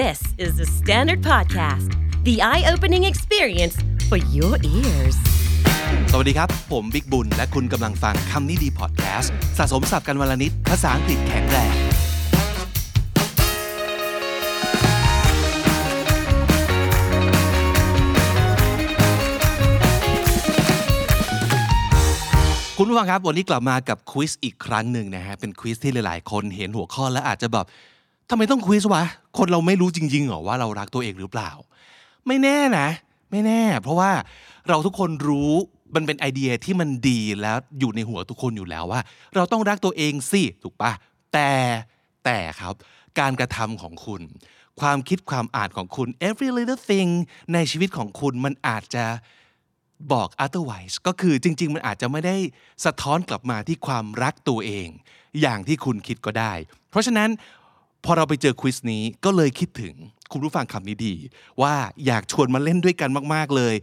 This is the Standard Podcast, the eye opening experience for your ears. สวัสดีครับ ผมบิ๊กบุญ และคุณกำลังฟังคำนี้ดีพอดแคสต์สะสมสับกันวลนิด ภาษาอังกฤษแข็งแรง คุณผู้ฟังครับ วันนี้กลับมากับควิสอีกครั้งหนึ่งนะฮะ เป็นควิสที่หลาย ๆ คนเห็นหัวข้อแล้วอาจจะแบบ ทำไมต้องควิสวะ คนเราไม่รู้จริงๆเหรอว่าเรารักตัวเองหรือเปล่า ไม่แน่นะ ไม่แน่ เพราะว่าเราทุกคนรู้มันเป็นไอเดียที่มันดีแล้วอยู่ในหัวทุกคนอยู่แล้วว่า เราต้องรักตัวเองสิถูกปะแต่แต่ครับการกระทำของคุณ ความคิดความอ่านของคุณ every little thing ในชีวิตของคุณมันอาจจะบอก otherwise ก็คือจริง ๆ มันอาจจะไม่ได้สะท้อนกลับมาที่ความรักตัวเอง อย่างที่คุณคิดก็ได้ เพราะฉะนั้น พอเราไปเจอควิสนี้ก็เลยคิดถึงคุณผู้ฟังคำนี้ดี ว่าอยากชวนมาเล่นด้วยกันมาก ๆ เลย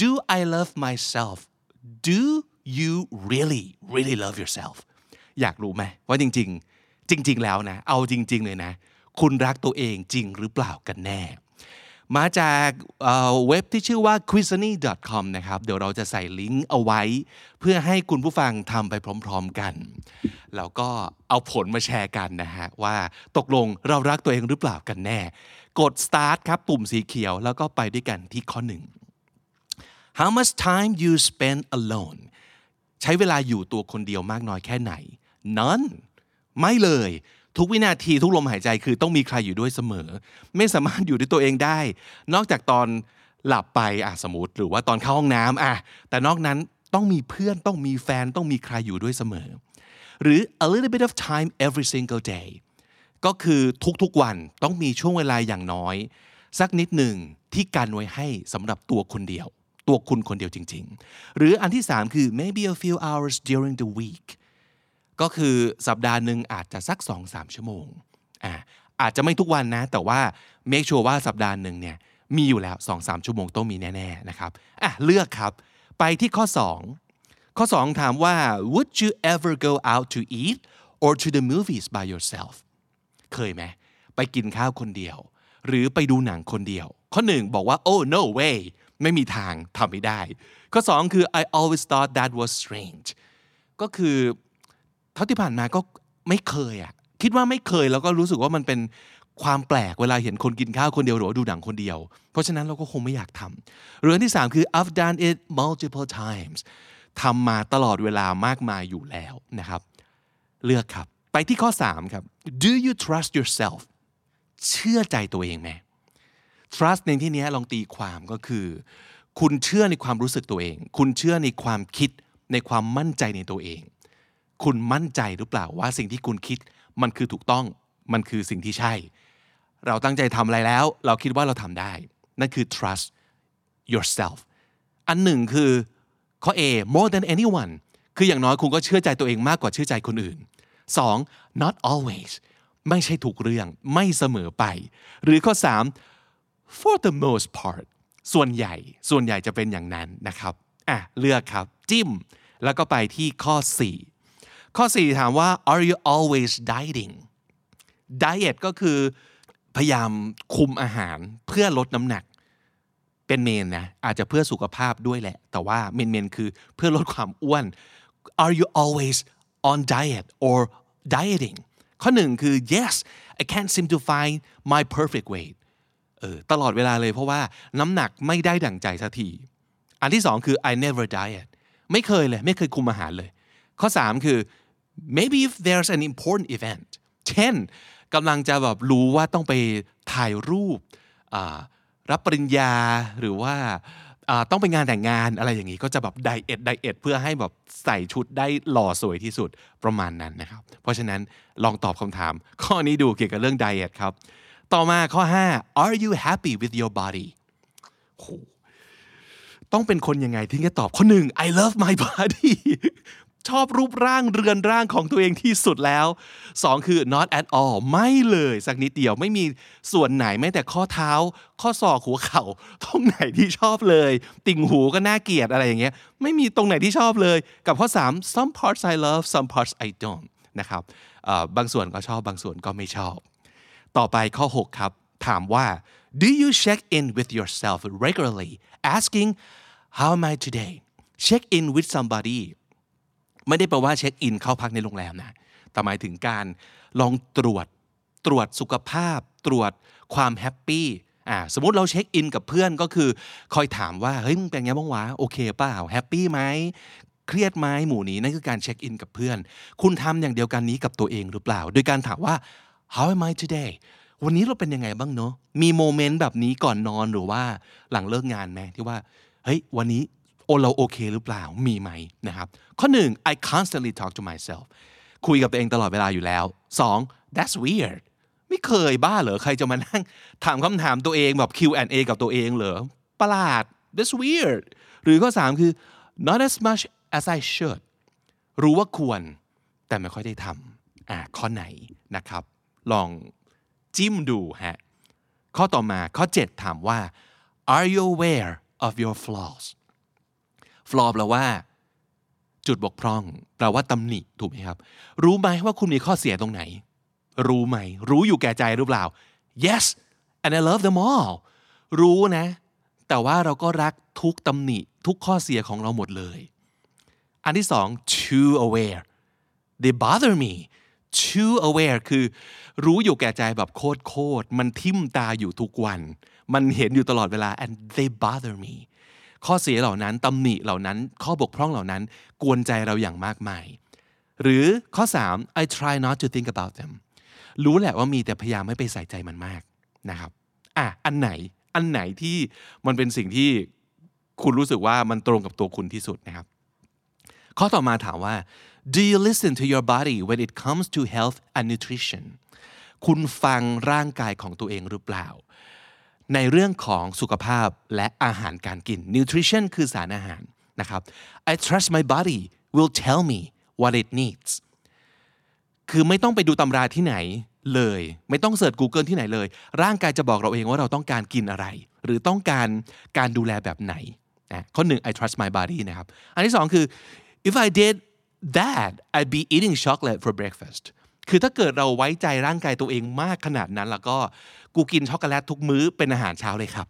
Do I love myself Do you really really love yourself อยากรู้ไหมว่าจริง ๆ จริง ๆ แล้วนะ เอาจริง ๆ เลยนะ คุณรักตัวเองจริงหรือเปล่ากันแน่ มาจากเว็บที่ชื่อว่า q u i z a n y com นะครับเดี๋ยวเราจะใส่ลิงก์เอาไว้ เพื่อให้คุณผู้ฟังทำไปพร้อมๆกัน แล้วก็เอาผลมาแชร์กันนะฮะ ว่าตกลงเรารักตัวเองหรือเปล่ากันแน่ กด start ครับ ปุ่มสีเขียวแล้วก็ไปด้วยกันที่ข้อหนึ่ง How much time you spend alone ใช้เวลาอยู่ตัวคนเดียวมากน้อยแค่ไหน none ไม่เลย ทุกวินาทีทุกลมหายใจคือต้องมีใครอยู่ด้วยเสมอ ไม่สามารถอยู่ด้วยตัวเองได้ นอกจากตอนหลับไปอะสมมติหรือว่าตอนเข้าห้องน้ำอะแต่นอกนั้นต้องมีเพื่อนต้องมีแฟนต้องมีใครอยู่ด้วยเสมอ หรือ a little bit of time every single day ก็คือทุกๆวันต้องมีช่วงเวลาอย่างน้อย สักนิดหนึ่งที่กันไว้ให้สำหรับตัวคนเดียว ตัวคุณคนเดียวจริง ๆ หรืออันที่สามคือ maybe a few hours during the week ก็คือสัปดาห์หนึ่งอาจจะสัก 2-3 ชั่วโมงอ่าอาจจะไม่ทุกวันนะ แต่ว่า make sure ว่าสัปดาห์หนึ่งเนี่ยมีอยู่แล้ว 2-3 ชั่วโมงต้องมีแน่ๆนะครับอะเลือกครับ ไปที่ข้อ 2 ข้อ 2 ถามว่า would you ever go out to eat or to the movies by yourself เคยไหมไปกินข้าวคนเดียว หรือไปดูหนังคนเดียว ข้อหนึ่งบอกว่า oh no way ไม่มีทางทำไม่ได้ ข้อ 2 คือ I always thought that was strange ก็คือ ท่าที่ผ่านมาก็ไม่เคยอะคิดว่าไม่เคยแล้วก็รู้สึกว่ามันเป็นความแปลกเวลาเห็นคนกินข้าวคนเดียวหรือว่าดูหนังคนเดียว เพราะฉะนั้นเราก็คงไม่อยากทำเรื่องที่ 3 คือ I've done it multiple times ทำมาตลอดเวลามากมายอยู่แล้วนะครับ เลือกครับ ไปที่ข้อ 3 ครับ Do you trust yourself เชื่อใจตัวเองไหม trust ในที่นี้ลองตีความก็คือ คุณเชื่อในความรู้สึกตัวเอง คุณเชื่อในความคิดในความมั่นใจในตัวเอง คุณมั่นใจหรือเปล่าว่าสิ่งที่คุณคิดมันคือถูกต้องมันคือสิ่งที่ใช่ เราตั้งใจทำอะไรแล้ว เราคิดว่าเราทำได้ นั่นคือ trust yourself อันหนึ่งคือข้อ A more than anyone คืออย่างน้อยคุณก็เชื่อใจตัวเองมากกว่าเชื่อใจคนอื่น 2. not always ไม่ใช่ถูกเรื่องไม่เสมอไป หรือข้อ 3 for the most part ส่วนใหญ่ส่วนใหญ่จะเป็นอย่างนั้นนะครับอะเลือกครับ จิ้ม แล้วก็ไปที่ข้อ 4 ข้อ 4 ถามว่า are you always dieting diet ก็คือพยายามคุมอาหารเพื่อลดน้ำหนักเป็นเมนนะอาจจะเพื่อสุขภาพด้วยแหละ แต่ว่าเมนเมนคือเพื่อลดความอ้วน are you always on diet or dieting ข้อหนึ่งคือ yes I can't seem to find my perfect weight เออตลอดเวลาเลยเพราะว่าน้ำหนักไม่ได้ดั่งใจสักที อันที่สองคือ I never diet ไม่เคยเลย ไม่เคยคุมอาหารเลย ข้อสามคือ maybe if there's an important event เช่นกำลังจะแบบรู้ว่าต้องไปถ่ายรูปรับปริญญาหรือว่าอ่าต้องไปงานแต่งงานอะไรอย่างนี้ก็จะแบบไดเอทไดเอทเพื่อให้แบบใส่ชุดได้หล่อสวยที่สุดประมาณนั้นนะครับ เพราะฉะนั้นลองตอบคำถาม ข้อนี้ดูเกี่ยวกับเรื่องไดเอทครับ ต่อมาข้อ 5 are you happy with your body โหต้องเป็นคนยังไงที่จะตอบข้อหนึ่ง I love my body ชอบรูปร่างเรือนร่างของตัวเองที่สุดแล้ว 2 คือ not at all ไม่เลยสักนิดเดียวไม่มีส่วนไหนแม้แต่ข้อเท้า ข้อศอกหัวเข่าตรงไหนที่ชอบเลย ติ่งหูก็น่าเกลียดอะไรอย่างเงี้ยไม่มีตรงไหนที่ชอบเลย กับข้อ 3 some parts I love some parts I don't นะครับบางส่วนก็ชอบบางส่วนก็ไม่ชอบ ต่อไปข้อ 6 ครับ ถามว่า do you check in with yourself regularly asking how am I today check in with somebody ไม่ได้แปลว่าเช็คอินเข้าพักในโรงแรมนะแต่หมายถึงการลองตรวจตรวจสุขภาพ ตรวจความแฮปปี้อ่าสมมติเรา check in กับเพื่อนก็คือ คอยถามว่าเฮ้ยมึงเป็นไงบ้างวะโอเคเปล่า happy ไหมเครียดไหมหมู่นี้นั่นคือการ check in กับเพื่อน คุณทำอย่างเดียวกันนี้กับตัวเองหรือเปล่า โดยการถามว่า how am I today วันนี้เราเป็นยังไงบ้างเนาะมี moment แบบนี้ก่อนนอนหรือว่าหลังเลิกงานไหมที่ว่าเฮ้ยวันนี้ โอเราโอเคหรือเปล่ามีไหมนะครับข้อหนึ่ง I constantly talk to myself คุยกับตัวเองตลอดเวลาอยู่แล้วสอง that's weird ไม่เคยบ้าเหรอใครจะมานั่งถามคำถามตัวเองแบบ Q&A กับตัวเองเหรอประหลาด that's weird หรือข้อสามคือ not as much as I should รู้ว่าควรแต่ไม่ค่อยได้ทำอ่าข้อไหนนะครับ ลองจิ้มดูฮะข้อต่อมาข้อ 7 ถามว่า are you aware of your flaws flaw แปลว่า จุดบกพร่อง แปลว่าตำหนิถูกไหมครับ รู้ไหมว่าคุณมีข้อเสียตรงไหน รู้ไหม รู้อยู่แก่ใจหรือเปล่า yes and I love them all รู้นะ แต่ว่าเราก็รักทุกตำหนิ ทุกข้อเสียของเราหมดเลย อันที่สอง too aware they bother me too aware คือ รู้อยู่แก่ใจแบบโคตรโคตรมันทิ่มตาอยู่ทุกวัน มันเห็นอยู่ตลอดเวลา and they bother me ข้อเสียเหล่านั้นตำหนิเหล่านั้น ข้อบกพร่องเหล่านั้น กวนใจเราอย่างมากมาย หรือข้อ 3 I try not to think about them รู้แหละว่ามีแต่พยายามไม่ไปใส่ใจมันมากนะครับอะอันไหนอันไหนที่มันเป็นสิ่งที่คุณรู้สึกว่ามันตรงกับตัวคุณที่สุดนะครับ ข้อต่อมาถามว่า do you listen to your body when it comes to health and nutrition คุณฟังร่างกายของตัวเองหรือเปล่า ในเรื่องของสุขภาพและอาหารการกิน nutrition คือสารอาหารนะครับ I trust my body will tell me what it needs คือไม่ต้องไปดูตำราที่ไหนเลย ไม่ต้องเสิร์ช Google ที่ไหนเลย ร่างกายจะบอกเราเองว่าเราต้องการกินอะไร หรือต้องการการดูแลแบบไหนนะข้อหนึ่ง I trust my body นะครับ อันที่สองคือ if I did that I'd be eating chocolate for breakfast คือถ้าเกิดเราไว้ใจร่างกายตัวเองมากขนาดนั้น แล้วก็กูกินช็อกโกแลตทุกมื้อเป็นอาหารเช้าเลยครับ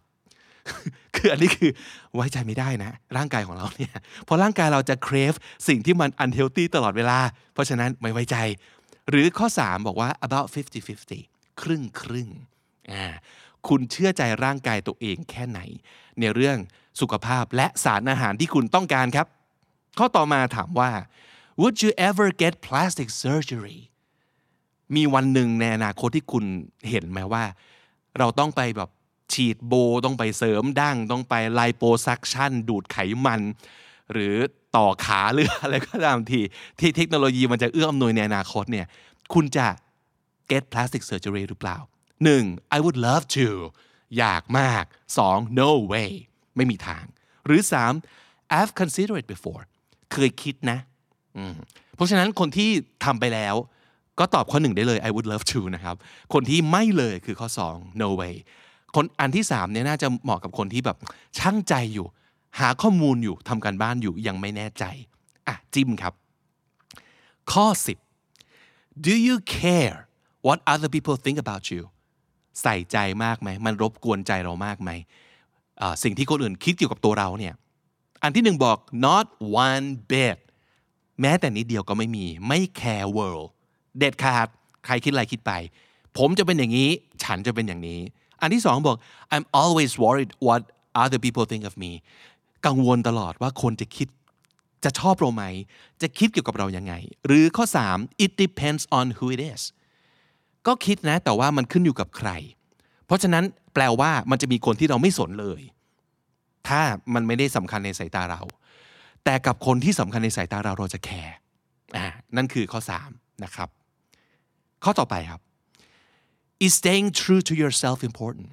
คืออันนี้คือไว้ใจไม่ได้นะ ร่างกายของเราเนี่ยเพราะร่างกายเราจะเครฟสิ่งที่มัน unhealthy ตลอดเวลา เพราะฉะนั้นไม่ไว้ใจ หรือข้อ 3 บอกว่า about 50-50 ครึ่งครึ่งอ่าคุณเชื่อใจร่างกายตัวเองแค่ไหน ในเรื่องสุขภาพและสารอาหารที่คุณต้องการครับ ข้อต่อมาถามว่า would you ever get plastic surgery มีวันหนึ่งในอนาคตที่คุณเห็นไหมว่า เราต้องไปแบบฉีดโบต้องไปเสริมดั้งต้องไปไลโปซักชันดูดไขมัน หรือต่อขาหรืออะไรก็ตามทีที่เทคโนโลยีมันจะเอื้ออำนวยในอนาคตเนี่ยคุณจะ get plastic surgery หรือเปล่า 1. I would love to อยากมาก 2. no way ไม่มีทาง หรือ 3. I've considered it before เคยคิดนะ เพราะฉะนั้นคนที่ทำไปแล้ว ก็ตอบข้อหนึ่งได้เลย I would love to นะครับ คนที่ไม่เลยคือข้อ 2 no way คนอันที่3เนี่ยน่าจะเหมาะกับคนที่แบบช่างใจอยู่ หาข้อมูลอยู่ทำการบ้านอยู่ยังไม่แน่ใจ อะ จิ้มครับ ข้อ 10 do you care what other people think about you ใส่ใจมากไหม มันรบกวนใจเรามากไหม สิ่งที่คนอื่นคิดเกี่ยวกับตัวเราเนี่ย อันที่หนึ่งบอก not one bit แม้แต่นิดเดียวก็ไม่มี ไม่ care world เด็ดขาดใครคิดอะไรคิดไป ผมจะเป็นอย่างนี้ ฉันจะเป็นอย่างนี้ อันที่สองบอก I'm always worried what other people think of me กังวลตลอดว่าคนจะคิดจะชอบเราไหม จะคิดเกี่ยวกับเรายังไง หรือข้อ 3 it depends on who it is ก็คิดนะ แต่ว่ามันขึ้นอยู่กับใคร เพราะฉะนั้นแปลว่ามันจะมีคนที่เราไม่สนเลย ถ้ามันไม่ได้สำคัญในสายตาเรา แต่กับคนที่สำคัญในสายตาเราเราจะแคร์อ่านั่นคือข้อ 3 นะครับ ข้อต่อไปครับ is staying true to yourself important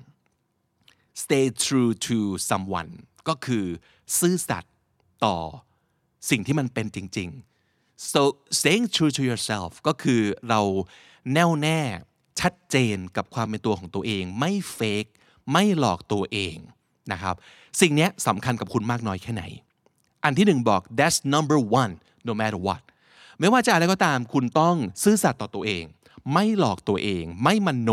stay true to someone ก็คือซื่อสัตย์ต่อสิ่งที่มันเป็นจริง ๆ so staying true to yourself ก็คือเราแน่วแน่ชัดเจนกับความเป็นตัวของตัวเอง ไม่เฟกไม่หลอกตัวเองนะครับ สิ่งนี้สำคัญกับคุณมากน้อยแค่ไหน อันที่หนึ่งบอก that's number one no matter what ไม่ว่าจะอะไรก็ตามคุณต้องซื่อสัตย์ต่อตัวเอง ไม่หลอกตัวเอง ไม่มันโน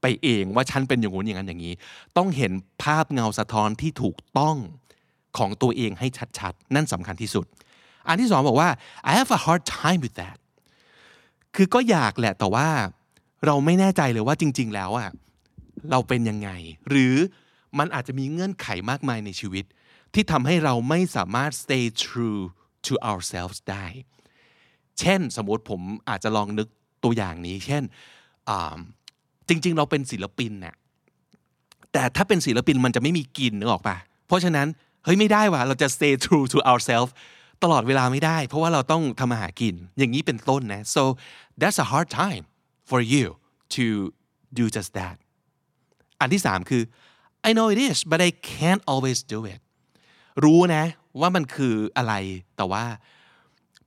ไปเองว่าฉันเป็นอย่างงู้นอย่างนั้นอย่างนี้ ต้องเห็นภาพเงาสะท้อนที่ถูกต้องของตัวเองให้ชัดๆ นั่นสำคัญที่สุด อันที่สองบอกว่า I have a hard time with that คือก็อยากแหละแต่ว่าเราไม่แน่ใจเลยว่าจริง ๆ แล้วอะเราเป็นยังไง หรือมันอาจจะมีเงื่อนไขมากมายในชีวิต ที่ทำให้เราไม่สามารถ stay true to ourselves ได้ เช่นสมมติผมอาจจะลองนึก ตัวอย่างนี้ เช่นจริง ๆ เราเป็นศิลปินน่ะแต่ถ้าเป็นศิลปินมันจะไม่มีกินนึกออกปะเพราะฉะนั้นเฮ้ยไม่ได้ว่ะเราจะ stay true to ourselves ตลอดเวลาไม่ได้ เพราะว่าเราต้องทำอาหากิน อย่างนี้เป็นต้นนะ so that's a hard time for you to do just that อันที่สามคือ I know it is but I can't always do it รู้นะว่ามันคืออะไรแต่ว่า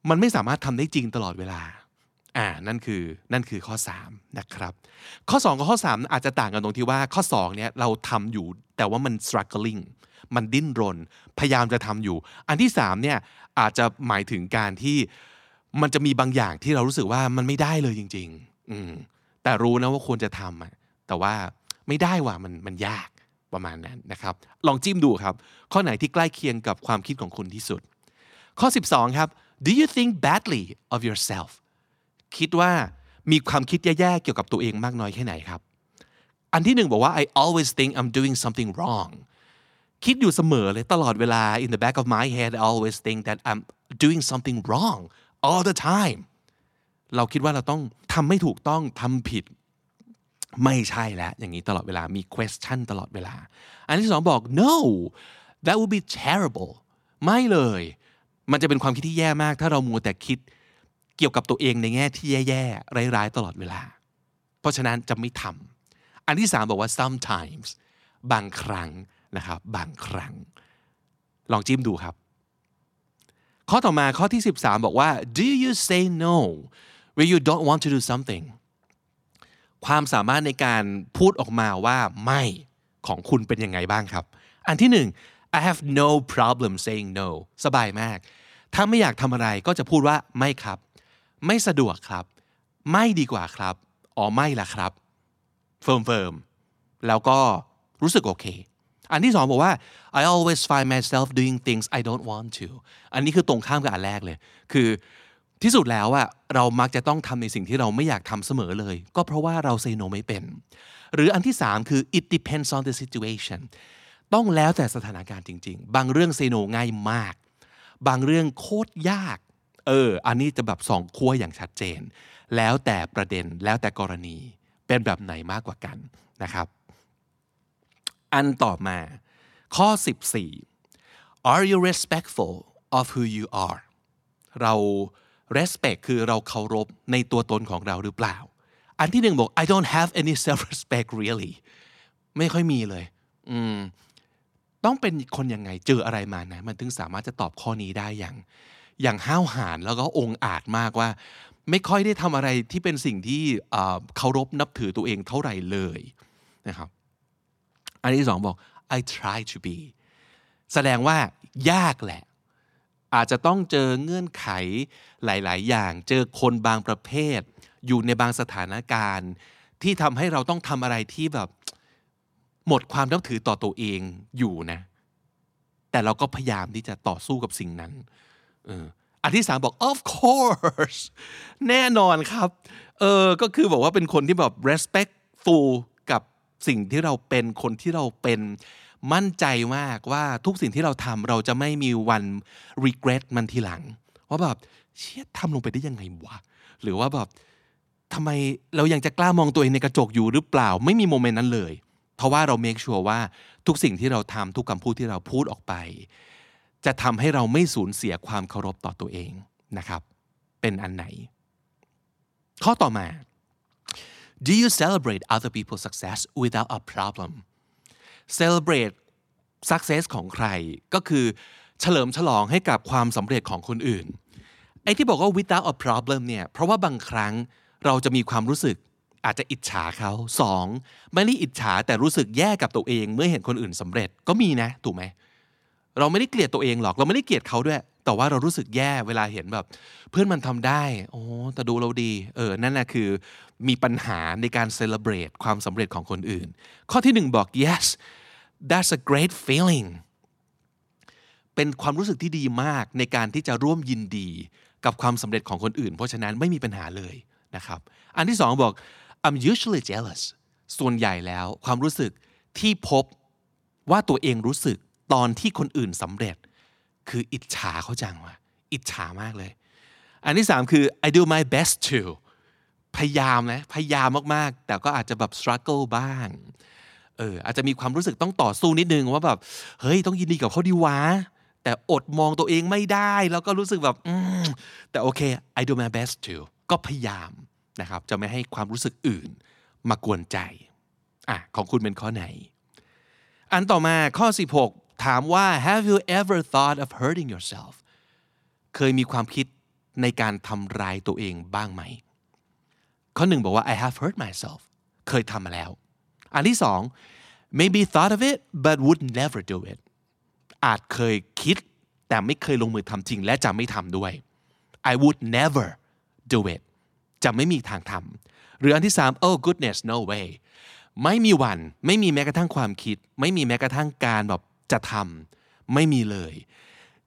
มันไม่สามารถทำได้จริงตลอดเวลา อ่านั่นคือนั่นคือข้อ 3 นะครับ ข้อ 2 กับข้อ 3 อาจจะต่างกันตรงที่ว่าข้อ 2 เนี่ยเราทำอยู่แต่ว่ามัน struggling มันดิ้นรน พยายามจะทำอยู่ อันที่ 3 เนี่ยอาจจะหมายถึงการที่มันจะมีบางอย่างที่เรารู้สึกว่ามันไม่ได้เลยจริง ๆ อืมแต่รู้นะว่าควรจะทำอะแต่ว่าไม่ได้ว่ะมันมันยากประมาณนั้นนะครับ ลองจิ้มดูครับ ข้อไหนที่ใกล้เคียงกับความคิดของคุณที่สุด ข้อ 12 ครับ do you think badly of yourself คิดว่ามีความคิดแย่ๆเกี่ยวกับตัวเองมากน้อยแค่ไหนครับ อันที่หนึ่งบอกว่า I always think I'm doing something wrong คิดอยู่เสมอเลยตลอดเวลา in the back of my head I always think that I'm doing something wrong all the time เราคิดว่าเราต้องทำไม่ถูกต้องทำผิด ไม่ใช่แล้ว อย่างนี้ตลอดเวลามี question ตลอดเวลา อันที่สองบอก no that would be terrible ไม่เลย มันจะเป็นความคิดที่แย่มาก ถ้าเรามัวแต่คิด เกี่ยวกับตัวเองในแง่ที่แย่ๆร้ายๆตลอดเวลา เพราะฉะนั้นจะไม่ทำอันที่สามบอกว่า sometimes บางครั้งนะครับบางครั้ง ลองจิ้มดูครับ ข้อต่อมาข้อที่ 13 บอกว่า do you say no when you don't want to do something ความสามารถในการพูดออกมาว่าไม่ของคุณเป็นยังไงบ้างครับ อันที่หนึ่ง I have no problem saying no สบายมาก ถ้าไม่อยากทำอะไรก็จะพูดว่าไม่ครับ ไม่สะดวกครับ ไม่ดีกว่าครับ อ๋อไม่ละครับ firm firm แล้วก็รู้สึกโอเค อันที่สองบอกว่า I always find myself doing things I don't want to อันนี้คือตรงข้ามกับอันแรกเลย คือที่สุดแล้วอะเรามักจะต้องทำในสิ่งที่เราไม่อยากทำเสมอเลย ก็เพราะว่าเรา say no ไม่เป็น หรืออันที่สามคือ it depends on the situation ต้องแล้วแต่สถานการณ์จริง ๆ บางเรื่อง say no ง่ายมาก บางเรื่องโคตรยาก เออ อันนี้จะแบบสองขั้วอย่างชัดเจน แล้วแต่ประเด็นแล้วแต่กรณีเป็นแบบไหนมากกว่ากันนะครับ อันต่อมาข้อ 14 are you respectful of who you are เรา respect คือเราเคารพในตัวตนของเราหรือเปล่า อันที่หนึ่งบอก I don't have any self respect really ไม่ค่อยมีเลย อืม ต้องเป็นคนยังไงเจออะไรมานะ มันถึงสามารถจะตอบข้อนี้ได้อย่าง อย่างห้าวหาญแล้วก็องอาจมากว่า ไม่ค่อยได้ทำอะไรที่เป็นสิ่งที่เคารพนับถือตัวเองเท่าไหร่เลยนะครับ อันที่สองบอก I try to be แสดงว่ายากแหละ อาจจะต้องเจอเงื่อนไขหลาย ๆ อย่าง เจอคนบางประเภท อยู่ในบางสถานการณ์ ที่ทำให้เราต้องทำอะไรที่แบบ หมดความนับถือต่อตัวเองอยู่นะ แต่เราก็พยายามที่จะต่อสู้กับสิ่งนั้น อันที่สามบอก of course แน่นอนครับ เออ ก็คือบอกว่าเป็นคนที่แบบ respectful กับสิ่งที่เราเป็นคนที่เราเป็นมั่นใจมากว่าทุกสิ่งที่เราทำเราจะไม่มีวัน regret มันทีหลัง ว่าแบบเชี่ยทำลงไปได้ยังไงวะ หรือว่าแบบทำไมเรายังจะกล้ามองตัวเองในกระจกอยู่หรือเปล่าไม่มีโมเมนต์นั้นเลย เพราะว่าเราเมคชัวร์ว่าทุกสิ่งที่เราทำทุกคำพูดที่เราพูดออกไป จะทำให้เราไม่สูญเสียความเคารพต่อตัวเองนะครับ เป็นอันไหน ข้อต่อมา Do you celebrate other people's success without a problem celebrate success ของใครก็คือเฉลิมฉลองให้กับความสำเร็จของคนอื่น ไอ้ที่บอกว่า without a problem เนี่ยเพราะว่าบางครั้งเราจะมีความรู้สึกอาจจะอิจฉาเขาสองไม่ได้อิจฉาแต่รู้สึกแย่กับตัวเองเมื่อเห็นคนอื่นสำเร็จก็มีนะ ถูกไหม เราไม่ได้เกลียดตัวเองหรอก เราไม่ได้เกลียดเขาด้วย แต่ว่าเรารู้สึกแย่เวลาเห็นแบบ เพื่อนมันทำได้ โอ้แต่ดูเราดี เออ นั่นนะคือมีปัญหาในการ celebrate ความสำเร็จของคนอื่น ข้อที่หนึ่งบอก yes that's a great feeling เป็นความรู้สึกที่ดีมากในการที่จะร่วมยินดีกับความสำเร็จของคนอื่น เพราะฉะนั้นไม่มีปัญหาเลยนะครับ อันที่สองบอก I'm usually jealous ส่วนใหญ่แล้วความรู้สึกที่พบว่าตัวเองรู้สึก ตอนที่คนอื่นสำเร็จ คืออิจฉาเขาจังวะอิจฉามากเลย อันที่สามคือ I do my best to พยายามนะพยายามมากๆ แต่ก็อาจจะแบบ struggle บ้างเอออาจจะมีความรู้สึกต้องต่อสู้นิดนึงว่าแบบเฮ้ยต้องยินดีกับเขาดีวะแต่อดมองตัวเองไม่ได้ แล้วก็รู้สึกแบบอืมแต่โอเค I do my best to ก็พยายามนะครับจะไม่ให้ความรู้สึกอื่นมากวนใจอะของคุณเป็นข้อไหน อันต่อมาข้อ 16 ถามว่า have you ever thought of hurting yourself เคยมีความคิดในการทำร้ายตัวเองบ้างไหม ข้อหนึ่งบอกว่า I have hurt myself เคยทำมาแล้ว อันที่สอง maybe thought of it but would never do it อาจเคยคิดแต่ไม่เคยลงมือทำจริง และจะไม่ทำด้วย I would never do it จะไม่มีทางทำหรืออันที่สาม oh goodness no way ไม่มีวัน ไม่มีแม้กระทั่งความคิด ไม่มีแม้กระทั่งการแบบ จะทำไม่มีเลย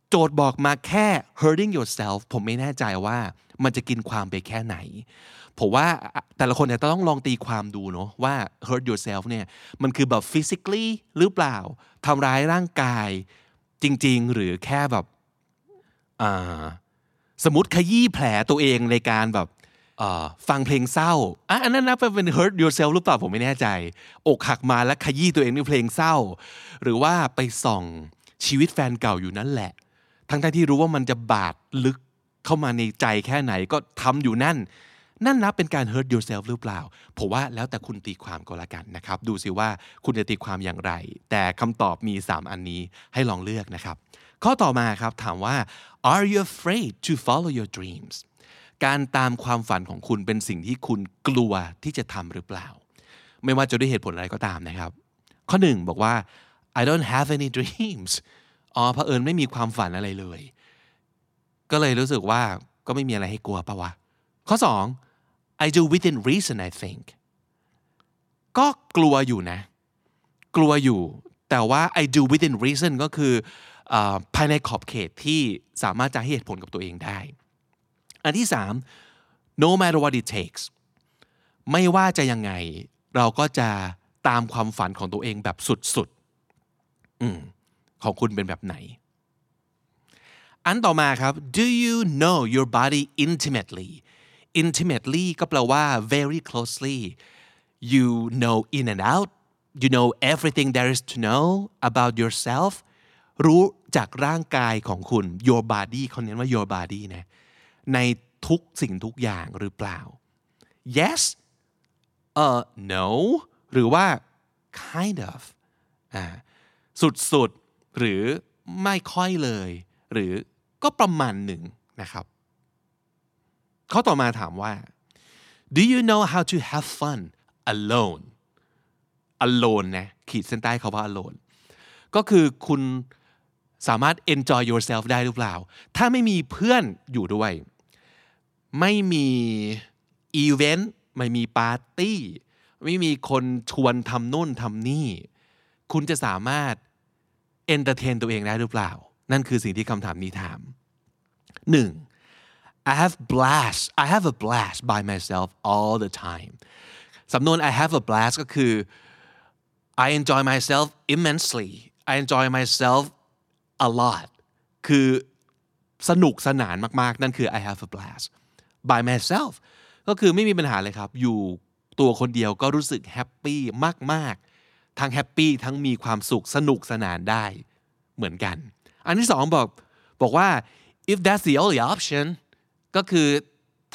โจทย์บอกมาแค่ hurting yourself ผมไม่แน่ใจว่ามันจะกินความไปแค่ไหน ผมว่าแต่ละคนเนี่ยต้องลองตีความดูเนาะว่า hurt yourself เนี่ยมันคือแบบ physically หรือเปล่าทำร้ายร่างกายจริง ๆ หรือแค่แบบสมมติขยี้แผลตัวเองในการแบบ ฟังเพลงเศร้าอะอันนั้นนับเป็น hurt yourself หรือเปล่าผมไม่แน่ใจ อกหักมาแล้วขยี้ตัวเองด้วยเพลงเศร้า หรือว่าไปส่องชีวิตแฟนเก่าอยู่นั่นแหละ ทั้งที่รู้ว่ามันจะบาดลึกเข้ามาในใจแค่ไหนก็ทำอยู่นั่น นั่นนับเป็นการ hurt yourself หรือเปล่า ผมว่าแล้วแต่คุณตีความก็แล้วกันนะครับ ดูสิว่าคุณจะตีความอย่างไร แต่คำตอบมี 3 อันนี้ให้ลองเลือกนะครับ ข้อต่อมาครับถามว่า are you afraid to follow your dreams การตามความฝันของคุณเป็นสิ่งที่คุณกลัวที่จะทำหรือเปล่า ไม่ว่าจะด้วยเหตุผลอะไรก็ตามนะครับ ข้อหนึ่งบอกว่า I don't have any dreams อ๋อเผอิญไม่มีความฝันอะไรเลย ก็เลยรู้สึกว่าก็ไม่มีอะไรให้กลัวปะวะ ข้อสอง I do within reason I think ก็กลัวอยู่นะ กลัวอยู่ แต่ว่า I do within reason ก็คืออภายในขอบเขตที่สามารถจะให้เหตุผลกับตัวเองได้ อันที่สาม no matter what it takes ไม่ว่าจะยังไง เราก็จะตามความฝันของตัวเองแบบสุดๆอของคุณเป็นแบบไหน อันต่อมาครับ do you know your body intimately intimately ก็แปลว่า very closely you know in and out you know everything there is to know about yourself รู้จากร่างกายของคุณ your body เขาเน้นว่า your body นะ ในทุกสิ่งทุกอย่างหรือเปล่า yes เอ่อ no หรือว่า kind of อ่าสุดๆ หรือไม่ค่อยเลย หรือก็ประมาณหนึ่งนะครับข้อต่อมาถามว่า do you know how to have fun alone alone นะขีดเส้นใต้เขาว่า alone ก็คือคุณสามารถ enjoy yourself ได้หรือเปล่า ถ้าไม่มีเพื่อนอยู่ด้วย ไม่มีอีเวนต์ไม่มีปาร์ตี้ ไม่มีคนชวนทำนู่นทำนี่ คุณจะสามารถ entertain ตัวเองได้หรือเปล่า นั่นคือสิ่งที่คำถามนี้ถามหนึ่ง I have blast I have a blast by myself all the time สำนวน I have a blast ก็คือ I enjoy myself immensely I enjoy myself a lot คือสนุกสนานมาก ๆ นั่นคือ I have a blast by myself ก็คือไม่มีปัญหาเลยครับ อยู่ตัวคนเดียวก็รู้สึก happy มากๆ ทั้ง happy ทั้งมีความสุขสนุกสนานได้เหมือนกัน อันที่สองบอกบอกว่า if that's the only option ก็คือ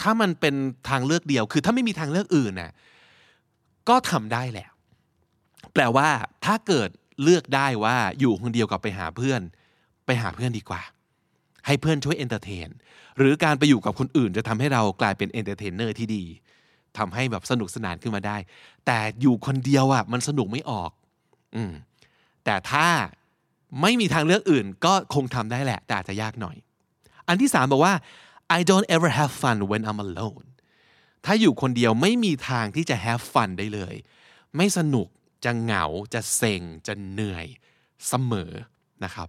ถ้ามันเป็นทางเลือกเดียว คือถ้าไม่มีทางเลือกอื่นน่ะก็ทำได้แหละ แปลว่าถ้าเกิดเลือกได้ว่าอยู่คนเดียวกับไปหาเพื่อน ไปหาเพื่อนดีกว่า ให้เพื่อนช่วย entertain หรือการไปอยู่กับคนอื่นจะทำให้เรากลายเป็น entertainer ที่ดีทำให้แบบสนุกสนานขึ้นมาได้ แต่อยู่คนเดียวอะมันสนุกไม่ออก อืมแต่ถ้าไม่มีทางเลือกอื่น ก็คงทำได้แหละ แต่อาจจะยากหน่อย อันที่สามบอกว่า I don't ever have fun when I'm alone ถ้าอยู่คนเดียวไม่มีทางที่จะ have fun ได้เลย ไม่สนุกจะเหงาจะเซ็งจะเหนื่อยเสมอนะครับ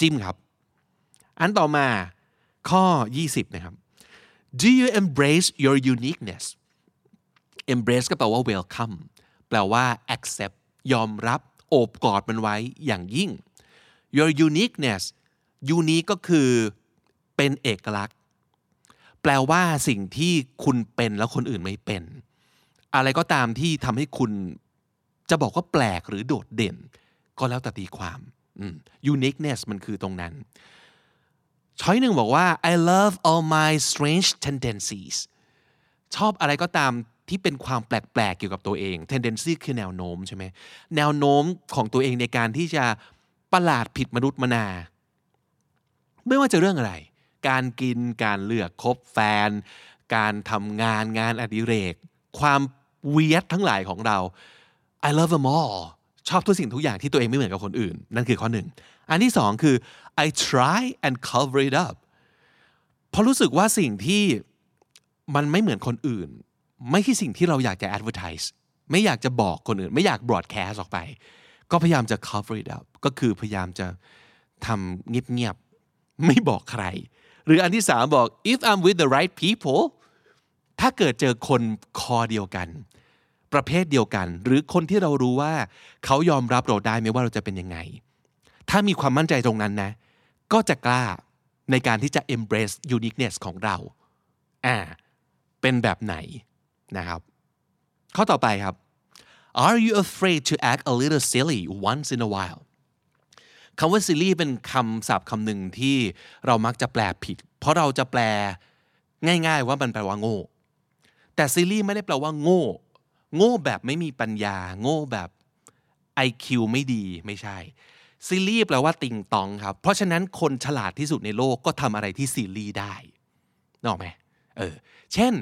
จิ้มครับ อันต่อมาข้อ 20 นะครับ Do you embrace your uniqueness embrace ก็แปลว่า welcome แปลว่า accept ยอมรับโอบกอดมันไว้อย่างยิ่ง your uniqueness unique ก็คือเป็นเอกลักษณ์ แปลว่าสิ่งที่คุณเป็นแล้วคนอื่นไม่เป็น อะไรก็ตามที่ทำให้คุณจะบอกว่าแปลกหรือโดดเด่น ก็แล้วแต่ตีความ uniqueness มันคือตรงนั้น ช้อยหนึ่งบอกว่า I love all my strange tendencies ชอบอะไรก็ตามที่เป็นความแปลกๆเกี่ยวกับตัวเอง tendency คือแนวโน้มใช่ไหมแนวโน้มของตัวเองในการที่จะประหลาดผิดมนุษย์มนา ไม่ว่าจะเรื่องอะไร การกินการเลือกคบแฟน การทำงานงานอดิเรก ความเวียดทั้งหลายของเรา I love them all ชอบทุกสิ่งทุกอย่างที่ตัวเองไม่เหมือนกับคนอื่น นั่นคือข้อหนึ่ง อันที่สองคือ I try and cover it up เพราะรู้สึกว่าสิ่งที่มันไม่เหมือนคนอื่น ไม่ใช่สิ่งที่เราอยากจะ advertise ไม่อยากจะบอกคนอื่น ไม่อยาก broadcast ออกไป ก็พยายามจะ cover it up ก็คือพยายามจะทำเงียบๆ ไม่บอกใคร หรืออันที่สามบอก if I'm with the right people ถ้าเกิดเจอคนคอเดียวกัน ประเภทเดียวกัน หรือคนที่เรารู้ว่า เขายอมรับเราได้ไม่ว่าเราจะเป็นยังไง ถ้ามีความมั่นใจตรงนั้นนะ ก็จะกล้าในการที่จะ embrace uniqueness ของเราอ่าเป็นแบบไหนนะครับ ข้อต่อไปครับ Are you afraid to act a little silly once in a while คำว่า silly เป็นคำศัพท์คำหนึ่งที่เรามักจะแปลผิด เพราะเราจะแปลง่าย ๆ ว่ามันแปลว่าโง่ แต่ silly ไม่ได้แปลว่าโง่ โง่แบบไม่มีปัญญา โง่แบบ IQ ไม่ดีไม่ใช่ ซิลลี่แปลว่าติงตองครับ เพราะฉะนั้นคนฉลาดที่สุดในโลกก็ทำอะไรที่ซิลลี่ได้นออกไหมเออ เช่น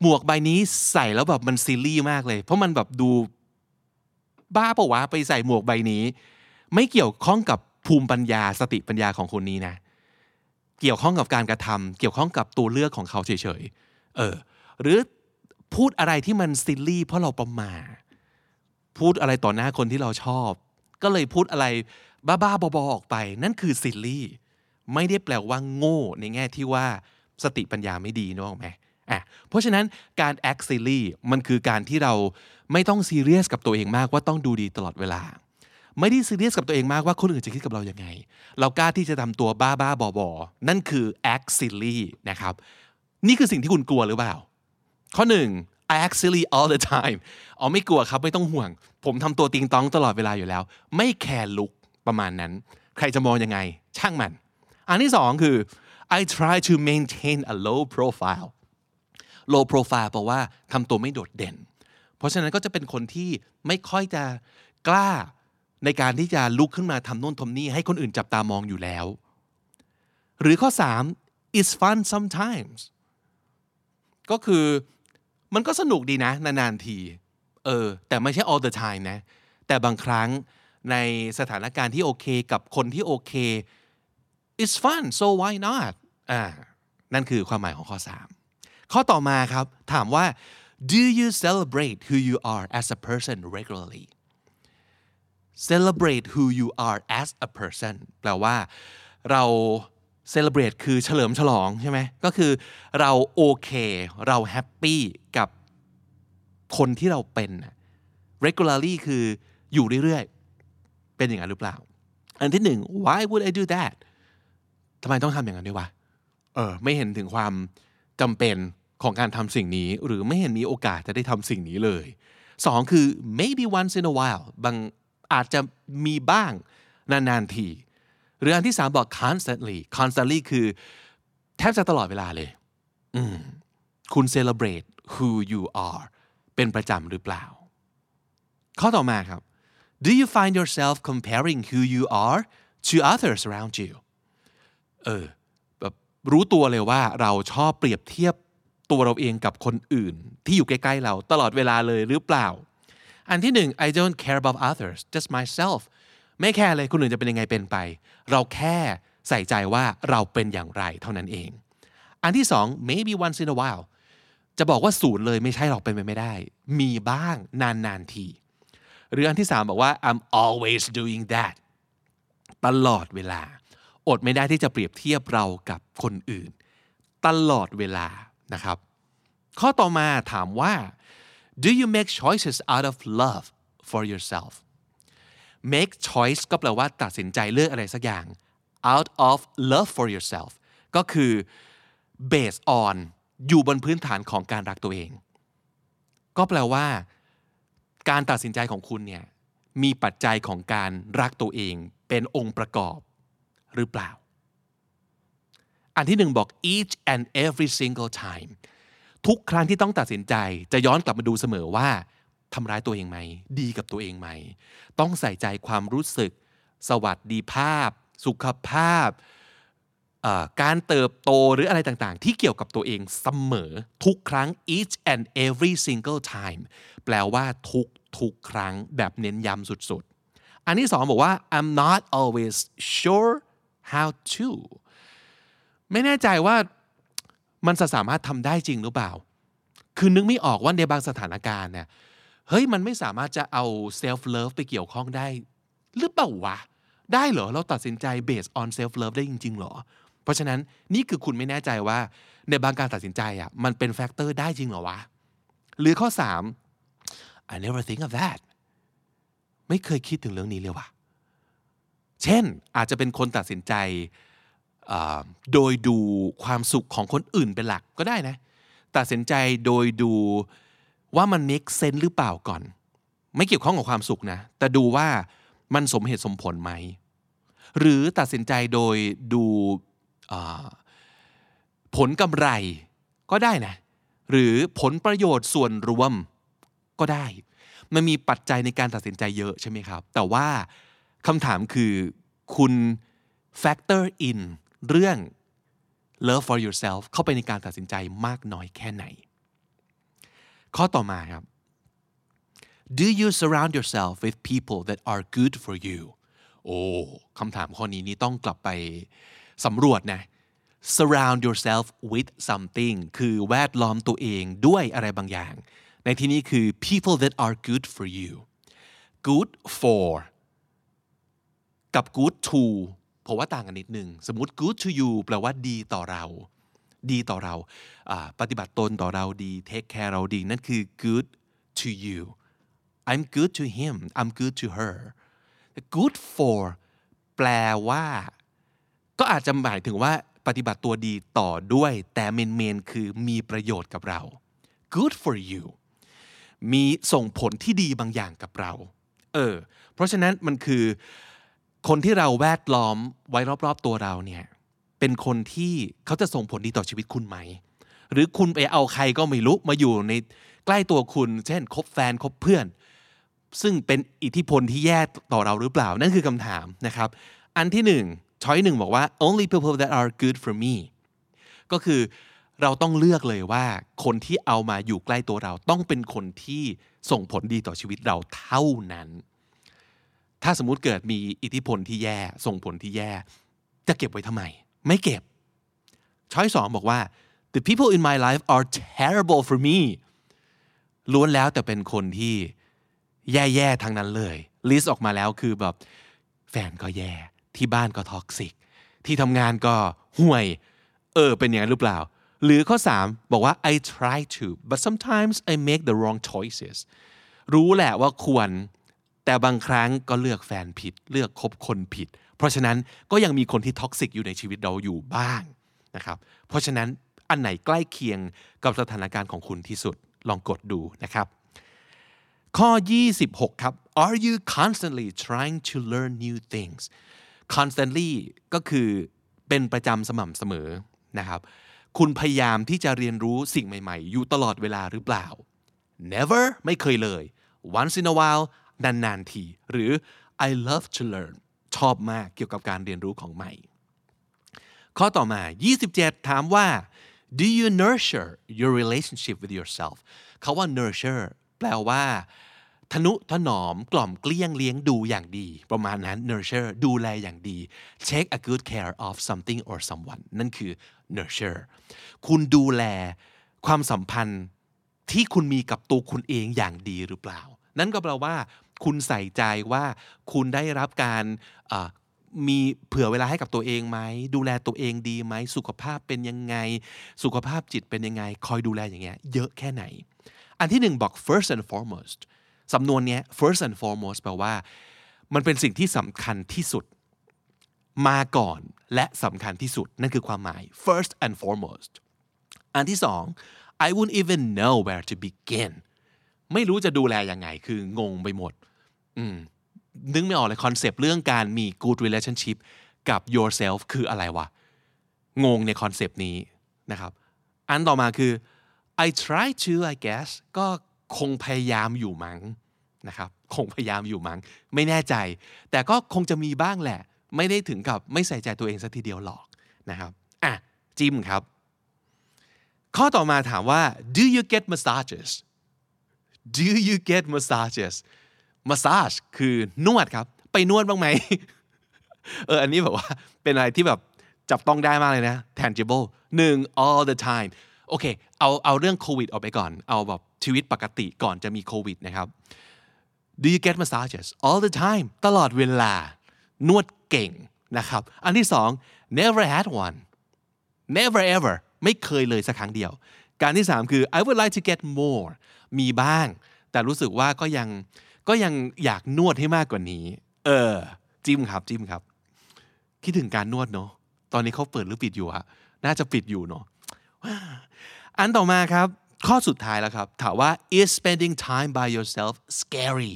หมวกใบนี้ใส่แล้วแบบมันซิลลี่มากเลย เพราะมันแบบดูบ้าปะวะไปใส่หมวกใบนี้ ไม่เกี่ยวข้องกับภูมิปัญญาสติปัญญาของคนนี้นะ เกี่ยวข้องกับการกระทำเกี่ยวข้องกับตัวเลือกของเขาเฉยๆ เออ หรือพูดอะไรที่มันซิลลี่เพราะเราประมาพูดอะไรต่อหน้าคนที่เราชอบ ก็เลยพูดอะไรบ้าๆบอๆออกไป นั่นคือซิลลี่ไม่ได้แปลว่าโง่ ในแง่ที่ว่าสติปัญญาไม่ดีนึกออกไหมอะเพราะฉะนั้นการ act silly มันคือการที่เราไม่ต้องซีเรียสกับตัวเองมากว่าต้องดูดีตลอดเวลา ไม่ได้ซีเรียสกับตัวเองมากว่าคนอื่นจะคิดกับเราอย่างไง เรากล้าที่จะทำตัวบ้าบ้าบอบอนั่นคือ act silly นะครับ นี่คือสิ่งที่คุณกลัวหรือเปล่า ข้อหนึ่ง I act silly all the time อ๋อไม่กลัวครับไม่ต้องห่วง ผมทำตัวติงตองตลอดเวลาอยู่แล้ว ไม่แคร์ลุกประมาณนั้น ใครจะมองยังไง ช่างมัน อันที่สองคือ I try to maintain a low profile low profile แปลว่าทำตัวไม่โดดเด่น เพราะฉะนั้นก็จะเป็นคนที่ไม่ค่อยจะกล้าในการที่จะลุกขึ้นมาทำโน่นทำนี่ให้คนอื่นจับตามองอยู่แล้ว หรือข้อ 3 is fun sometimes ก็คือมันก็สนุกดีนะ นานๆที เออ แต่ไม่ใช่ all the time นะ แต่บางครั้งในสถานการณ์ที่โอเคกับคนที่โอเค it's fun so why not อ่า นั่นคือความหมายของข้อ 3 ข้อต่อมาครับ ถามว่า do you celebrate who you are as a person regularly celebrate who you are as a person แปลว่าเรา celebrate คือเฉลิมฉลองใช่ไหม ก็คือเราโอเค เราแฮปปี้กับ คนที่เราเป็น regularly คืออยู่เรื่อยๆ เป็นอย่างนั้นหรือเปล่า อันที่หนึ่ง why would I do that ทำไมต้องทำอย่างนั้นด้วยวะ เออ ไม่เห็นถึงความจำเป็นของการทำสิ่งนี้ หรือไม่เห็นมีโอกาสจะได้ทำสิ่งนี้เลยสองคือ maybe once in a while บางอาจจะมีบ้างนานๆที หรืออันที่สามบอก constantly constantly คือ แทบจะตลอดเวลาเลย อืมคุณ celebrate who you are เป็นประจำหรือเปล่า ข้อต่อมาครับ do you find yourself comparing who you are to others around you เออแบบรู้ตัวเลยว่าเราชอบเปรียบเทียบตัวเราเองกับคนอื่น ที่อยู่ใกล้ๆเราตลอดเวลาเลยหรือเปล่า อันที่หนึ่ง I don't care about others just myself ไม่แค่เลยคนอื่นจะเป็นยังไงเป็นไป เราแค่ใส่ใจว่าเราเป็นอย่างไรเท่านั้นเอง อันที่สอง maybe once in a while จะบอกว่าศูนย์เลยไม่ใช่หรอกเป็นไปไม่ได้ มีบ้างนานๆที หรืออันที่สามบอกว่า I'm always doing that ตลอดเวลา อดไม่ได้ที่จะเปรียบเทียบเรากับคนอื่น ตลอดเวลานะครับ ข้อต่อมาถามว่า do you make choices out of love for yourself make choice ก็แปลว่าตัดสินใจเลือกอะไรสักอย่าง out of love for yourself ก็คือ based on อยู่บนพื้นฐานของการรักตัวเอง ก็แปลว่า การตัดสินใจของคุณเนี่ยมีปัจจัยของการรักตัวเอง เป็นองค์ประกอบหรือเปล่า อันที่หนึ่งบอก each and every single time ทุกครั้งที่ต้องตัดสินใจจะย้อนกลับมาดูเสมอว่าทำร้ายตัวเองไหม ดีกับตัวเองไหม ต้องใส่ใจความรู้สึก สวัสดีภาพ สุขภาพ การเติบโตหรืออะไรต่างๆ ที่เกี่ยวกับตัวเองเสมอทุกครั้ง each and every single time แปลว่าทุกทุกครั้งแบบเน้นย้ำสุดๆ อันที่สองบอกว่า I'm not always sure how to ไม่แน่ใจว่ามันจะสามารถทำได้จริงหรือเปล่า คือนึกไม่ออกว่าในบางสถานการณ์เนี่ยเฮ้ยมันไม่สามารถจะเอา self love ไปเกี่ยวข้องได้ หรือเปล่าวะ ได้เหรอ เราตัดสินใจ based on self love ได้จริงๆเหรอ เพราะฉะนั้นนี่คือคุณไม่แน่ใจว่า ในบางการตัดสินใจอะมันเป็นแฟกเตอร์ได้จริงเหรอวะ หรือข้อ 3 I never think of that ไม่เคยคิดถึงเรื่องนี้เลยว่ะ เช่นอาจจะเป็นคนตัดสินใจโดยดูความสุขของคนอื่นเป็นหลักก็ได้นะ ตัดสินใจโดยดูว่ามัน make sense หรือเปล่าก่อน ไม่เกี่ยวข้องกับความสุขนะ แต่ดูว่ามันสมเหตุสมผลไหม หรือตัดสินใจโดยดู ผลกำไรก็ได้นะ หรือผลประโยชน์ส่วนรวมก็ได้ มันมีปัจจัยในการตัดสินใจเยอะใช่ไหมครับ แต่ว่าคำถามคือคุณ factor in เรื่อง love for yourself เข้าไปในการตัดสินใจมากน้อยแค่ไหน ข้อต่อมาครับ do you surround yourself with people that are good for you โอ้คำถามข้อนี้นี่ต้องกลับไป สำรวจนะ surround yourself with something คือแวดล้อมตัวเองด้วยอะไรบางอย่าง ในที่นี้คือ people that are good for you good for กับ good to ผมว่าต่างกันนิดนึง สมมติ good to you แปลว่าดีต่อเรา ดีต่อเรา ปฏิบัติตนต่อเราดี take care เราดี นั่นคือ good to you I'm good to him I'm good to her good for แปลว่า ก็อาจจะหมายถึงว่าปฏิบัติตัวดีต่อด้วย แต่เมนเมนคือมีประโยชน์กับเรา good for you มีส่งผลที่ดีบางอย่างกับเรา เออ เพราะฉะนั้นมันคือ คนที่เราแวดล้อมไว้รอบๆตัวเราเนี่ย เป็นคนที่เขาจะส่งผลดีต่อชีวิตคุณไหม หรือคุณไปเอาใครก็ไม่รู้มาอยู่ในใกล้ตัวคุณ เช่นคบแฟนคบเพื่อน ซึ่งเป็นอิทธิพลที่แย่ต่อเราหรือเปล่า นั่นคือคำถามนะครับ อันที่หนึ่ง ช้อยหนึ่งบอกว่า only people that are good for me ก็คือเราต้องเลือกเลยว่าคนที่เอามาอยู่ใกล้ตัวเราต้องเป็นคนที่ส่งผลดีต่อชีวิตเราเท่านั้น ถ้าสมมุติเกิดมีอิทธิพลที่แย่ส่งผลที่แย่ จะเก็บไว้ทำไม ไม่เก็บ choice สองบอกว่า the people in my life are terrible for me ล้วนแล้วแต่เป็นคนที่แย่ๆทั้งนั้นเลย list ออกมาแล้วคือแบบแฟนก็แย่ ที่บ้านก็ toxic ที่ทำงานก็ห่วย เออ เป็นอย่างนั้นหรือเปล่า หรือข้อ 3 บอกว่า I try to but sometimes I make the wrong choices รู้แหละว่าควร แต่บางครั้งก็เลือกแฟนผิด เลือกคบคนผิด เพราะฉะนั้นก็ยังมีคนที่ toxic อยู่ในชีวิตเราอยู่บ้างนะครับ เพราะฉะนั้นอันไหนใกล้เคียงกับสถานการณ์ของคุณที่สุดลองกดดูนะครับ ข้อ 26 ครับ Are you constantly trying to learn new things constantly ก็คือเป็นประจำสม่ำเสมอนะครับ คุณพยายามที่จะเรียนรู้สิ่งใหม่ๆ อยู่ตลอดเวลาหรือเปล่า never ไม่เคยเลย once in a while นานๆที หรือ I love to learn ชอบมากเกี่ยวกับการเรียนรู้ของใหม่ ข้อต่อมา 27 ถามว่า do you nurture your relationship with yourself เขาว่า nurture แปลว่า ทนุถนอมกล่อมเกลี้ยงเลี้ยงดูอย่างดี ประมาณนั้น nurture ดูแลอย่างดี take a good care of something or someone นั่นคือ nurture คุณดูแลความสัมพันธ์ที่คุณมีกับตัวคุณเองอย่างดีหรือเปล่า นั่นก็แปลว่า คุณใส่ใจว่าคุณได้รับการมีเผื่อเวลาให้กับตัวเองไหม ดูแลตัวเองดีไหม สุขภาพเป็นยังไง สุขภาพจิตเป็นยังไง คอยดูแลอย่างเงี้ยเยอะแค่ไหน อันที่หนึ่งบอก first and foremost สำนวนนี้ first and foremost แปลว่า มันเป็นสิ่งที่สำคัญที่สุด มาก่อนและสำคัญที่สุด นั่นคือความหมาย first and foremost อันที่สอง I wouldn't even know where to begin ไม่รู้จะดูแลยังไง คืองงไปหมด อืมนึกไม่ออกเลยคอนเซปต์เรื่องการมี good relationship กับ yourself คืออะไรวะ งงในคอนเซปต์นี้นะครับ อันต่อมาคือ I try to I guess ก็ คงพยายามอยู่มั้งนะครับคงพยายามอยู่มั้งไม่แน่ใจ แต่ก็คงจะมีบ้างแหละ ไม่ได้ถึงกับไม่ใส่ใจตัวเองสักทีเดียวหรอกนะครับอะจิมครับ ข้อต่อมาถามว่า do you get massages do you get massages massage คือนวดครับ ไปนวดบ้างไหมเอออันนี้แบบว่าเป็นอะไรที่แบบจับต้องได้มากเลยนะ tangible หนึ่ง all the time โอเค เอาเอาเรื่องโควิดออกไปก่อน เอาแบบชีวิตปกติก่อนจะมีโควิดนะครับ Do you get massages all the time ตลอดเวลา นวดเก่งนะครับ อันที่สอง never had one never ever ไม่เคยเลยสักครั้งเดียว การที่สามคือ I would like to get more มีบ้าง แต่รู้สึกว่าก็ยังก็ยังอยากนวดให้มากกว่านี้ เออ จิ้มครับจิ้มครับ คิดถึงการนวดเนาะตอนนี้เขาเปิดหรือปิดอยู่อะน่าจะปิดอยู่เนาะ อันต่อมาครับ ข้อสุดท้ายแล้วครับ ถามว่า is spending time by yourself scary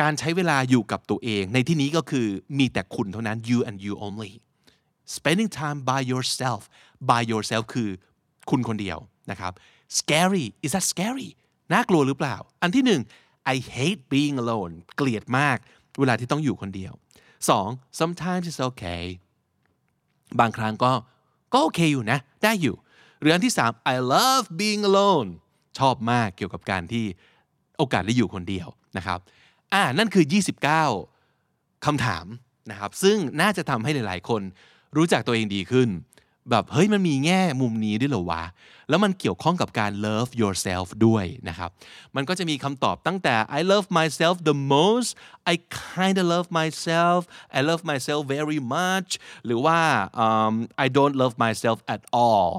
การใช้เวลาอยู่กับตัวเอง ในที่นี้ก็คือมีแต่คุณเท่านั้น you and you only spending time by yourself by yourself คือคุณคนเดียวนะครับ scary is that scary น่ากลัวหรือเปล่า อันที่หนึ่ง I hate being alone เกลียดมาก เวลาที่ต้องอยู่คนเดียว 2. sometimes it's okay บางครั้งก็ก็โอเคอยู่นะ ได้อยู่ รืออันที่ 3 I love being alone ชอบมากเกี่ยวกับการที่โอกาสได้อยู่คนเดียวนะครับอ่านั่นคือ 29คำถามนะครับซึ่งน่าจะทำให้หลาย ๆ คนรู้จักตัวเองดีขึ้น แบบเฮ้ยมันมีแง่มุมนี้ด้วยเหรอวะ แล้วมันเกี่ยวข้องกับการ love yourself ด้วยนะครับ มันก็จะมีคำตอบตั้งแต่ I love myself the most I kind of love myself I love myself very much หรือว่า um, I don't love myself at all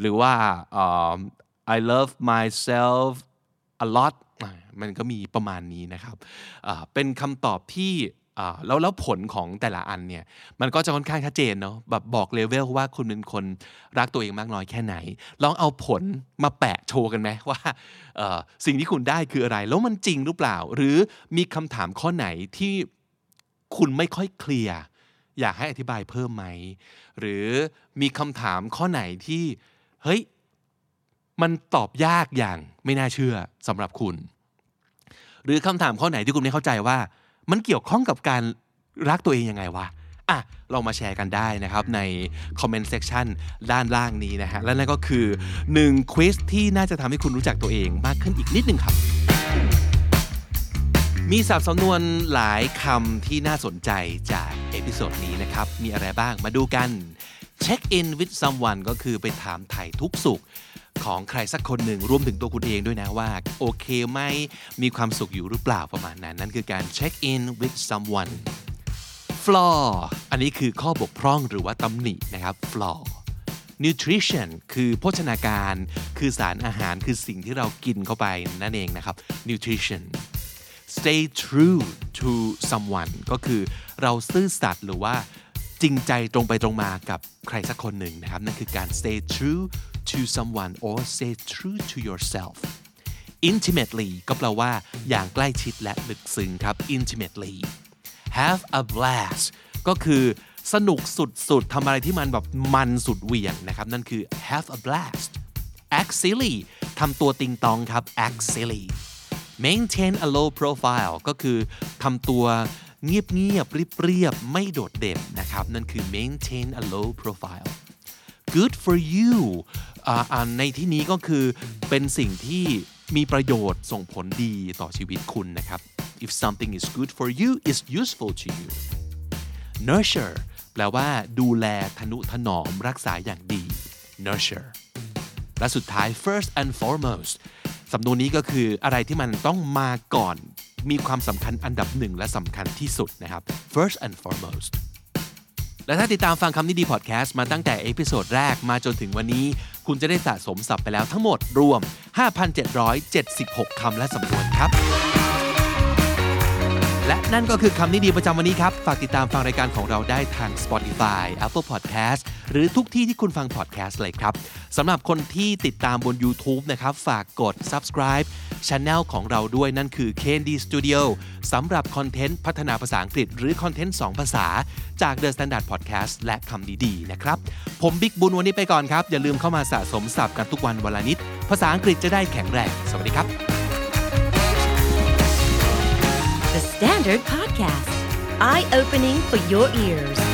หรือว่า um, I love myself a lot มันก็มีประมาณนี้นะครับ เป็นคำตอบที่ แล้วแล้วผลของแต่ละอันเนี่ยมันก็จะค่อนข้างชัดเจนเนาะแบบบอกเลเวลว่าคุณเป็นคนรักตัวเองมากน้อยแค่ไหน ลองเอาผลมาแปะโชว์กันไหมว่าสิ่งที่คุณได้คืออะไร แล้วมันจริงหรือเปล่า หรือมีคำถามข้อไหนที่คุณไม่ค่อยเคลียร์อยากให้อธิบายเพิ่มไหม หรือมีคำถามข้อไหนที่เฮ้ยมันตอบยากอย่างไม่น่าเชื่อสำหรับคุณ หรือคำถามข้อไหนที่คุณไม่เข้าใจว่า มันเกี่ยวข้องกับการรักตัวเองยังไงวะอะเรามาแชร์กันได้นะครับในคอมเมนต์เซ c ชันด้านล่างนี้นะฮะ และนั่นก็คือ1ควิสที่น่าจะทำให้คุณรู้จักตัวเองมากขึ้นอีกนิดหนึ่งครับ มีศัพท์สำนวนหลายคำที่น่าสนใจจาก episode นี้นะครับ มีอะไรบ้างมาดูกัน check in with someone ก็คือไปถามไถ่ทุกข์สุขของใครสักคนหนึ่งรวมถึงตัวคุณเองด้วยนะว่า โอเคไหมมีความสุขอยู่หรือเปล่าประมาณนั้น นั่นคือการ check in with someone flaw อันนี้คือข้อบกพร่องหรือว่าตำหนินะครับ flaw nutrition คือโภชนาการ คือสารอาหารคือสิ่งที่เรากินเข้าไปนั่นเองนะครับ nutrition stay true to someone ก็คือเราซื่อสัตย์หรือว่า จริงใจตรงไปตรงมากับใครสักคนหนึ่งนะครับ นั่นคือการ stay true to someone or stay true to yourself intimately ก็แปลว่าอย่างใกล้ชิดและลึกซึ้งครับ intimately have a blast ก็คือสนุกสุดๆทำอะไรที่มันแบบมันสุดเหวี่ยงนะครับ นั่นคือ have a blast act silly ทำตัวติงตองครับ act silly maintain a low profile ก็คือทำตัว เงียบเงียบเรียบเรียบไม่โดดเด่นนะครับ นั่นคือ maintain a low profile good for you อ่าในที่นี้ก็คือเป็นสิ่งที่มีประโยชน์ส่งผลดีต่อชีวิตคุณนะครับ if something is good for you is useful to you nurture แปลว่าดูแลทะนุถนอมรักษาอย่างดี nurture และสุดท้าย first and foremost สำนวนนี้ก็คืออะไรที่มันต้องมาก่อน มีความสำคัญอันดับหนึ่งและสำคัญที่สุดนะครับ first and foremost และถ้าติดตามฟังคำนี้ดีพอดแคสต์มาตั้งแต่ episode แรกมาจนถึงวันนี้ คุณจะได้สะสมศัพท์ไปแล้วทั้งหมดรวม 5,776 คำและสำนวนครับ และนั่นก็คือคำนี้ดีประจำวันนี้ครับ ฝากติดตามฟังรายการของเราได้ทาง Spotify Apple Podcast หรือทุกที่ที่คุณฟัง podcast เลยครับสำหรับคนที่ติดตามบน YouTube นะครับ ฝากกด subscribe Channel ของเราด้วยนั่นคือ Candy Studio สำหรับคอนเทนต์พัฒนาภาษาอังกฤษ หรือคอนเทนต์ 2 ภาษา จาก The Standard Podcast และคำดีๆนะครับ ผมบิ๊กบุญวันนี้ไปก่อนครับ อย่าลืมเข้ามาสะสมศัพท์กันทุกวันวันละนิด ภาษาอังกฤษจะได้แข็งแรง สวัสดีครับ The Standard Podcast, eye opening for your ears.